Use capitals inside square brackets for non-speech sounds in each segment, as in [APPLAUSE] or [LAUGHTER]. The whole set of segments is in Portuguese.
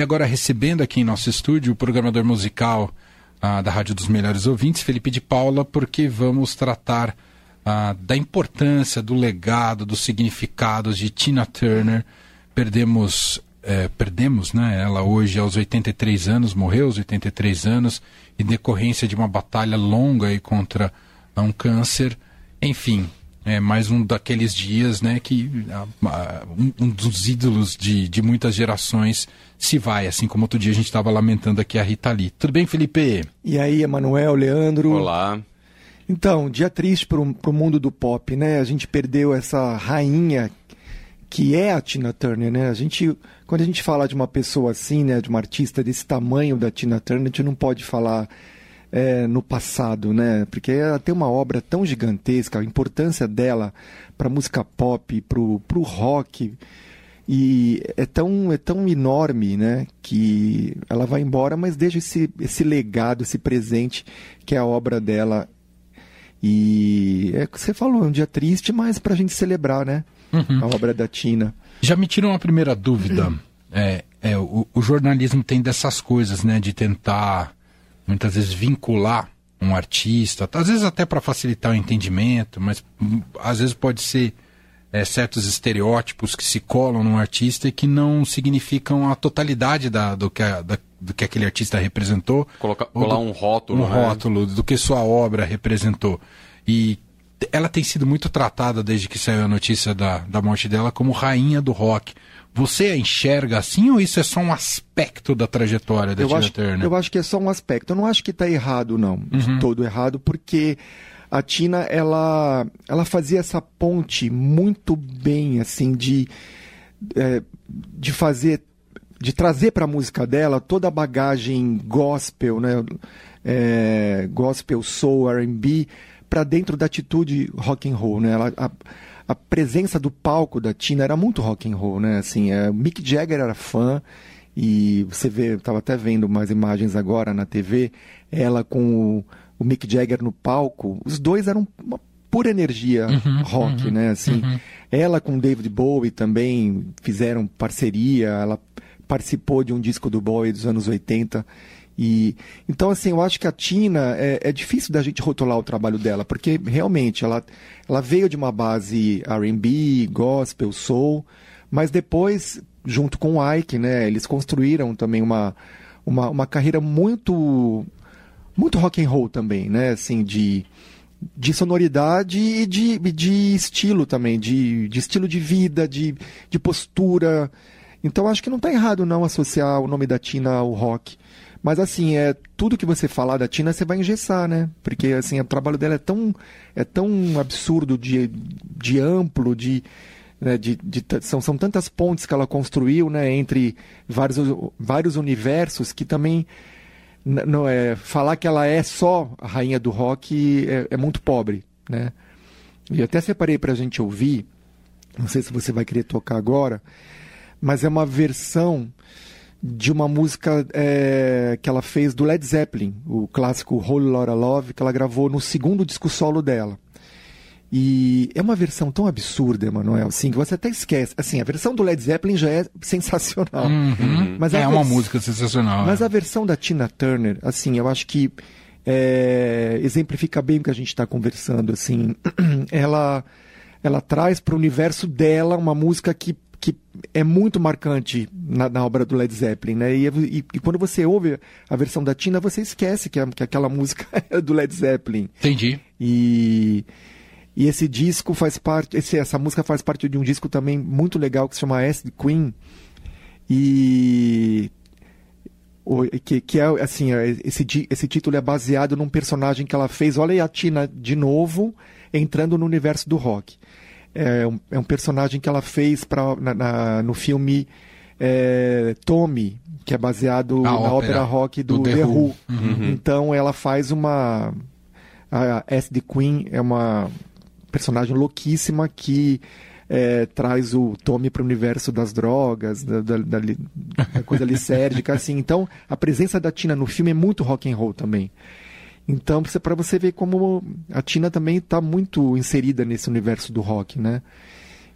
E agora recebendo aqui em nosso estúdio o programador musical ah, da Rádio dos Melhores Ouvintes, Felipe de Paula, porque vamos tratar ah, da importância, do legado, dos significados de Tina Turner. Perdemos, é, perdemos né, ela hoje aos 83 anos, morreu aos 83 anos, em decorrência de uma batalha longa aí contra um câncer. Enfim, é mais um daqueles dias né, que um, um dos ídolos de, de muitas gerações se vai, assim como outro dia a gente estava lamentando aqui a Rita Lee. Tudo bem, Felipe? E aí, Emanuel, Leandro? Olá. Então, dia triste para o mundo do pop, né? A gente perdeu essa rainha que é a Tina Turner, né? A gente, quando a gente fala de uma pessoa assim, né, de uma artista desse tamanho da Tina Turner, a gente não pode falar é, no passado, né? Porque ela tem uma obra tão gigantesca, a importância dela para música pop, para o rock, e é tão, é tão enorme, né? Que ela vai embora, mas deixa esse, esse legado, esse presente que é a obra dela. E é o que você falou, é um dia triste, mas para a gente celebrar, né? Uhum. A obra da Tina. Já me tira uma primeira dúvida. É, é o, o jornalismo tem dessas coisas, né? De tentar muitas vezes vincular um artista, às vezes até para facilitar o entendimento, mas hum, às vezes pode ser é, certos estereótipos que se colam num artista e que não significam a totalidade da, do, que a, da, do que aquele artista representou. Colocar, colar do, um rótulo. Um né? rótulo do que sua obra representou. E ela tem sido muito tratada desde que saiu a notícia da, da morte dela como rainha do rock. Você a enxerga assim ou isso é só um aspecto da trajetória da eu Tina acho, Turner? Eu acho que é só um aspecto. Eu não acho que está errado, não. Uhum. todo errado, porque a Tina, ela, ela fazia essa ponte muito bem, assim, de, é, de fazer, de trazer para a música dela toda a bagagem gospel, né? É, gospel, soul, R&B, para dentro da atitude rock and roll, né? Ela, a, a presença do palco da Tina era muito rock and roll, né? Assim, é, Mick Jagger era fã e você vê, estava até vendo umas imagens agora na TV, ela com o, o, Mick Jagger no palco, os dois eram uma pura energia uhum, rock, uhum, né? Assim, uhum. ela com David Bowie também fizeram parceria, ela participou de um disco do Bowie dos anos 80 e então assim, eu acho que a Tina é, é, difícil da gente rotular o trabalho dela, porque realmente ela, ela veio de uma base R&B, gospel, soul, mas depois junto com o Ike, né, eles construíram também uma, uma, uma carreira muito muito rock and roll também, né, assim de de sonoridade e de, de estilo também, de, de estilo de vida, de, de postura. Então acho que não está errado não associar o nome da Tina ao rock. Mas assim, é tudo que você falar da Tina, você vai engessar, né? Porque assim, o trabalho dela é tão, é tão absurdo de, de amplo, de, né, de, de, são, são tantas pontes que ela construiu né, entre vários, vários universos que também não é falar que ela é só a rainha do rock é, é muito pobre, né? E até separei para a gente ouvir, não sei se você vai querer tocar agora, mas é uma versão de uma música é, que ela fez do Led Zeppelin, o clássico Whole Lotta Love, que ela gravou no segundo disco solo dela. E é uma versão tão absurda, Emanuel, assim, que você até esquece. Assim, a versão do Led Zeppelin já é sensacional. Uhum. Mas é uma música sensacional. Mas é. a versão da Tina Turner, assim, eu acho que é, exemplifica bem o que a gente está conversando. Assim, [CLEARS THROAT] ela, ela traz para o universo dela uma música que que é muito marcante na, na, obra do Led Zeppelin, né? E, e, e, quando você ouve a versão da Tina, você esquece que, a, que aquela música [LAUGHS] é do Led Zeppelin. Entendi. E, e esse disco faz parte, esse, essa música faz parte de um disco também muito legal que se chama Acid Queen. E que, que é assim, é, esse, esse título é baseado num personagem que ela fez. Olha aí a Tina de novo entrando no universo do rock é um, é um personagem que ela fez pra, na, na no filme é, Tommy, que é baseado a na ópera, ópera rock do, do The, The Who. Who. Uhum. Então ela faz uma. A S.D. Queen é uma personagem louquíssima que é, traz o Tommy para o universo das drogas, da, da, da, da coisa [LAUGHS] lisérgica, assim. Então, a presença da Tina no filme é muito rock and roll também. Então, para você ver como a Tina também está muito inserida nesse universo do rock, né?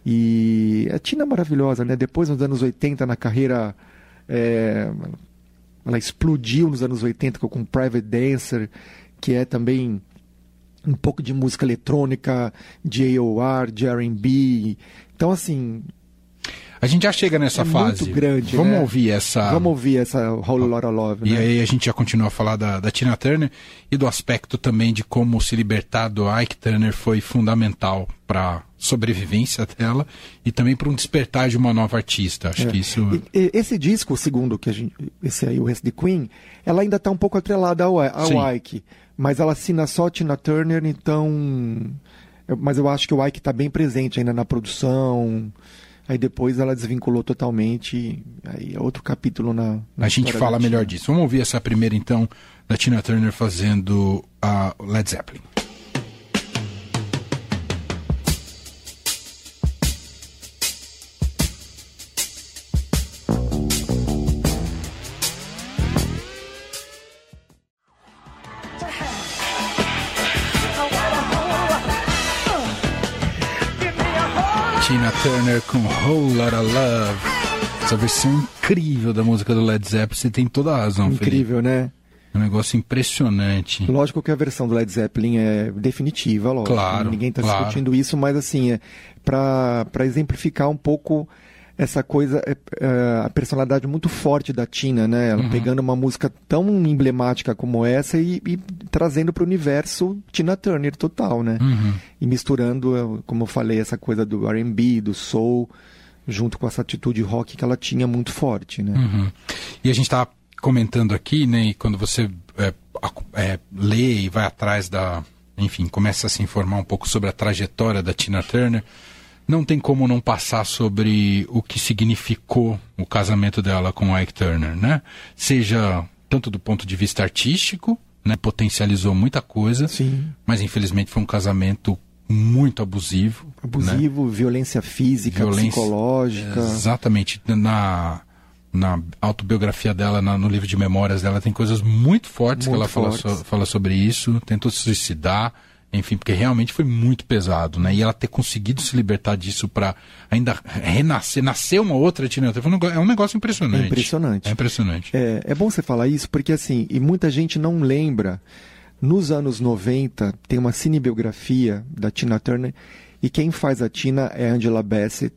E a Tina é maravilhosa, né? Depois, nos anos 80, na carreira É, ela explodiu nos anos 80 com Private Dancer, que é também um pouco de música eletrônica, AOR, de R&B. Então, assim... A gente já chega nessa é fase. muito grande, Vamos né? ouvir essa... Vamos ouvir essa Whole Lotta Love, E né? aí a gente já continua a falar da, da Tina Turner e do aspecto também de como se libertar do Ike Turner foi fundamental para sobrevivência [LAUGHS] dela e também para um despertar de uma nova artista. Acho É. que isso... E- e- esse disco, o segundo, que a gente, esse aí, o Rest the Queen, ela ainda está um pouco atrelada ao, ao Sim. Ike, mas ela assina só Tina Turner, então. eu- mas eu acho que o Ike está bem presente ainda na produção. Aí depois ela desvinculou totalmente. Aí é outro capítulo na. na A gente fala melhor disso. Vamos ouvir essa primeira então da Tina Turner fazendo a Led Zeppelin. Turner com Whole Lotta Love. Essa versão incrível da música do Led Zeppelin. Você tem toda a razão, Felipe. Incrível, né? É um negócio impressionante. Lógico que a versão do Led Zeppelin é definitiva, lógico. Claro, Ninguém está claro. discutindo isso, mas assim, é para exemplificar um pouco essa coisa, é, é, a personalidade muito forte da Tina, né? Uhum. Ela pegando uma música tão emblemática como essa e, e trazendo para o universo Tina Turner total, né? Uhum. E misturando, como eu falei, essa coisa do R&B, do soul, junto com essa atitude rock que ela tinha muito forte, né? Uhum. E a gente estava comentando aqui, né? E quando você é, é, lê e vai atrás da. Enfim, começa a se informar um pouco sobre a trajetória da Tina Turner, não tem como não passar sobre o que significou o casamento dela com o Ike Turner, né? Seja tanto do ponto de vista artístico, né? Potencializou muita coisa, Sim. mas infelizmente foi um casamento muito abusivo. né? Abusivo, violência física, Violência- psicológica. Exatamente. Na, na autobiografia dela, na- no livro de memórias dela, tem coisas muito fortes que Muito ela fala, fortes. so- fala sobre isso. Tentou se suicidar, enfim, porque realmente foi muito pesado, né? E ela ter conseguido se libertar disso para ainda renascer, nascer uma outra Tina Turner, é um negócio impressionante. É impressionante. É impressionante. É, é bom você falar isso porque assim, e muita gente não lembra. Nos anos 90 tem uma cinebiografia da Tina Turner e quem faz a Tina é Angela Bassett.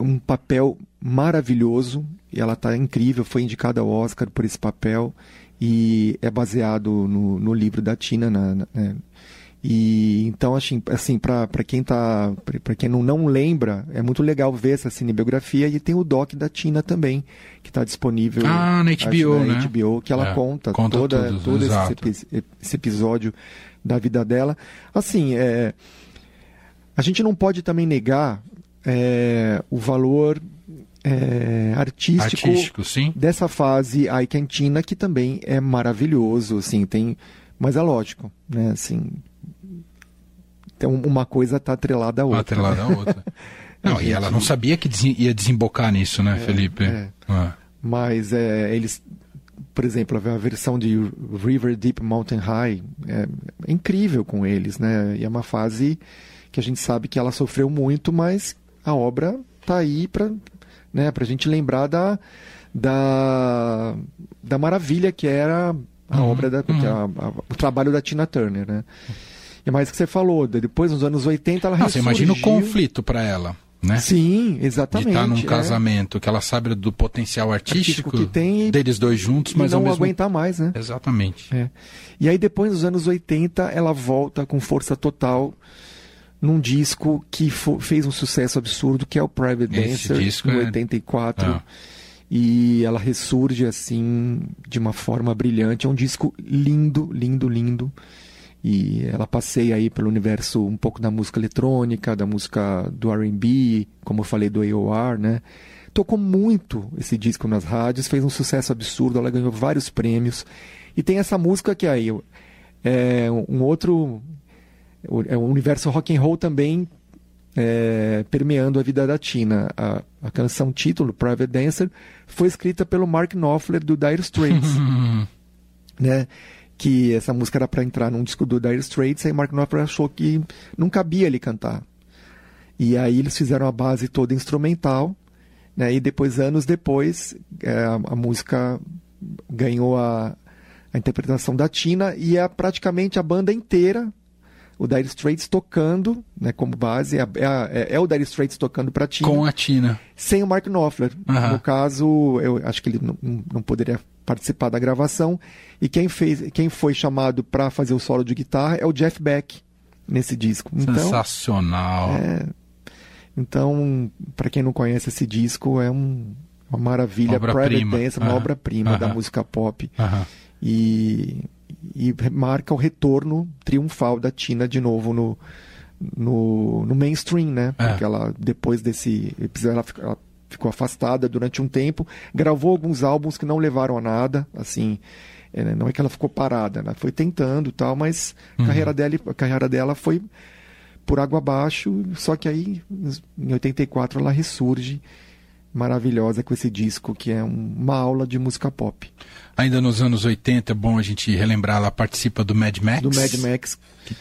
Um papel maravilhoso e ela está incrível, foi indicada ao Oscar por esse papel e é baseado no, no livro da Tina. Na, na- né? E então assim, assim para quem tá, para quem não, não lembra, é muito legal ver essa cinebiografia e tem o doc da Tina também, que está disponível Ah, na acho, HBO, na né? HBO, que ela É, conta, conta toda, tudo, todo esse, esse episódio da vida dela. Assim, é, a gente não pode também negar é, o valor é, artístico, Artístico, sim. dessa fase Ike and Tina, que também é maravilhoso, assim, tem, mas é lógico, né, assim, então uma coisa está atrelada à outra. atrelada à outra. [LAUGHS] Não, e ela não sabia que ia desembocar nisso, né, Felipe? é. É. Mas é, eles, por exemplo, a versão de River Deep Mountain High é, é incrível com eles, né? E é uma fase que a gente sabe que ela sofreu muito, mas a obra tá aí para né, a gente lembrar da, da, da maravilha que era a Uhum, obra da era a- a- o trabalho da Tina Turner, né? E mais que você falou, de- depois nos anos 80 ela Não, você imagina o conflito para ela, né? Sim, de exatamente. estar num é. casamento que ela sabe do potencial artístico, Artístico que tem deles dois juntos, mas não ao mesmo aguentar mais, né? Exatamente. É. E aí depois nos anos 80 ela volta com força total num disco que fez um sucesso absurdo que é o Private Dancer disco em é- 84 Ah. e ela ressurge assim de uma forma brilhante. É um disco lindo lindo lindo. E ela passeia aí pelo universo um pouco da música eletrônica da música do R&B como eu falei do AOR né? Tocou muito esse disco nas rádios fez um sucesso absurdo ela ganhou vários prêmios. E tem essa música que aí é um outro o- é um universo rock and roll também é, permeando a vida da Tina. A, a canção título, Private Dancer, foi escrita pelo Mark Knopfler do Dire Straits, [LAUGHS] né? Que essa música era para entrar num disco do Dire Straits, aí Mark Knopfler achou que não cabia ele cantar. E aí eles fizeram a base toda instrumental Né? E depois, anos depois, é, a, a, música ganhou a, a interpretação da Tina e é praticamente a banda inteira o Dire Straits tocando, né, como base, é, é, é o Dire Straits tocando para Tina. Com a Tina. Sem o Mark Knopfler. Uhum. No caso, eu acho que ele não, não poderia participar da gravação. E quem, fez, quem foi chamado para fazer o solo de guitarra é o Jeff Beck nesse disco. Então, Sensacional. É, então, para quem não conhece esse disco, é um, uma maravilha. Obra Private prima. Dance, uma obra-prima da música pop. E e marca o retorno triunfal da Tina de novo no, no, no mainstream, né? É. Porque ela, depois desse episódio, ela, ela, ficou afastada durante um tempo, gravou alguns álbuns que não levaram a nada, assim. É, não é que ela ficou parada, ela foi tentando tal, mas uhum. a, carreira dela, a carreira dela foi por água abaixo, só que aí, em 84, ela ressurge maravilhosa com esse disco, que é um, uma aula de música pop. Ainda nos anos 80, é bom a gente relembrar, ela participa do Mad Max. Do Mad Max.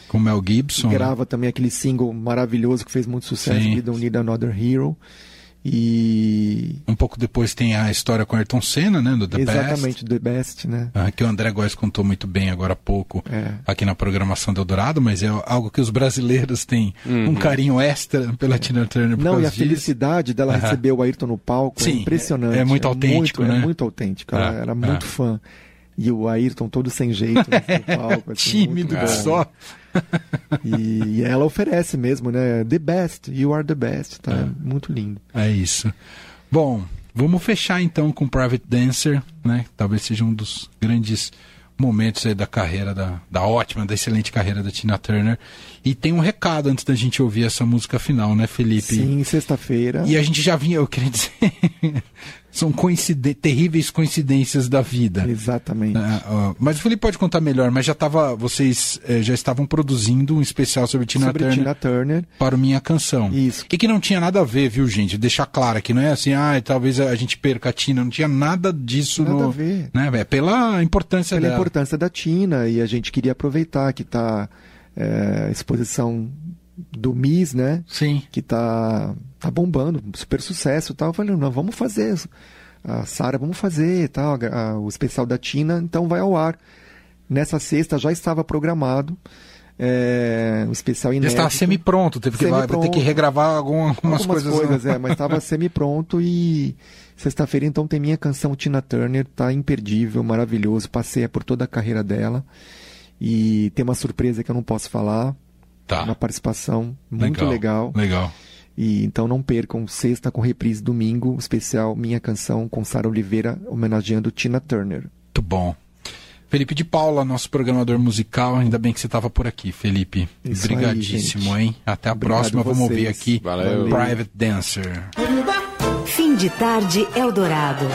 Com Mel Gibson. Grava né? também aquele single maravilhoso que fez muito sucesso, Sim. We Don't Need Another Hero. E. Um pouco depois tem a história com Ayrton Senna, né? Do The Exatamente, Best. The Best, né? Ah, que o André Góes contou muito bem agora há pouco é. aqui na programação do Eldorado, mas é algo que os brasileiros têm uhum. um carinho extra pela Tina Turner. Não, e a disso. felicidade dela uhum. receber o Ayrton no palco é Sim, é impressionante. É muito autêntico, é muito, né? É muito autêntico, ela era muito fã. E o Ayrton todo sem jeito no palco. Assim, [LAUGHS] Tímido só. [LAUGHS] e, e, ela oferece mesmo, né? The best, you are the best. Tá? É. Muito lindo. É isso. Bom, vamos fechar então com Private Dancer, né? Talvez seja um dos grandes momentos aí da carreira, da, da ótima, da excelente carreira da Tina Turner. E tem um recado antes da gente ouvir essa música final, né, Felipe? Sim, sexta-feira. E a gente já vinha, eu queria dizer, [LAUGHS] são coinciden terríveis coincidências da vida. Exatamente. Uh, uh, mas o Felipe pode contar melhor, mas já estava, vocês uh, já estavam produzindo um especial sobre Tina sobre Turner. Tina Turner. Para o Minha Canção. Isso. E que não tinha nada a ver, viu, gente? Deixar claro que não é assim, ah, talvez a gente perca a Tina, não tinha nada disso nada no. a ver. Né? É pela importância pela dela. importância da Tina, e a gente queria aproveitar que está é, exposição do Miss, né? Sim. Que tá tá bombando, super sucesso e tal. Eu falei, não, vamos fazer. A Sara, vamos fazer tal, a, o especial da Tina, então vai ao ar. Nessa sexta já estava programado. É, um especial inédito. Estava semi-pronto, teve que, semi ter que regravar algumas, algumas coisas. Né? coisas é, mas estava [LAUGHS] semi-pronto e sexta-feira então tem minha canção Tina Turner, tá imperdível, maravilhoso, passeia por toda a carreira dela e tem uma surpresa que eu não posso falar, Tá. Uma participação muito legal. Legal. legal. E então não percam sexta com reprise domingo, especial Minha Canção com Sara Oliveira homenageando Tina Turner. Muito bom. Felipe de Paula, nosso programador musical, ainda bem que você estava por aqui, Felipe. Isso Obrigadíssimo, aí, hein? Até a Obrigado próxima, vamos ouvir aqui Valeu. Private Dancer. Fim de tarde Eldorado.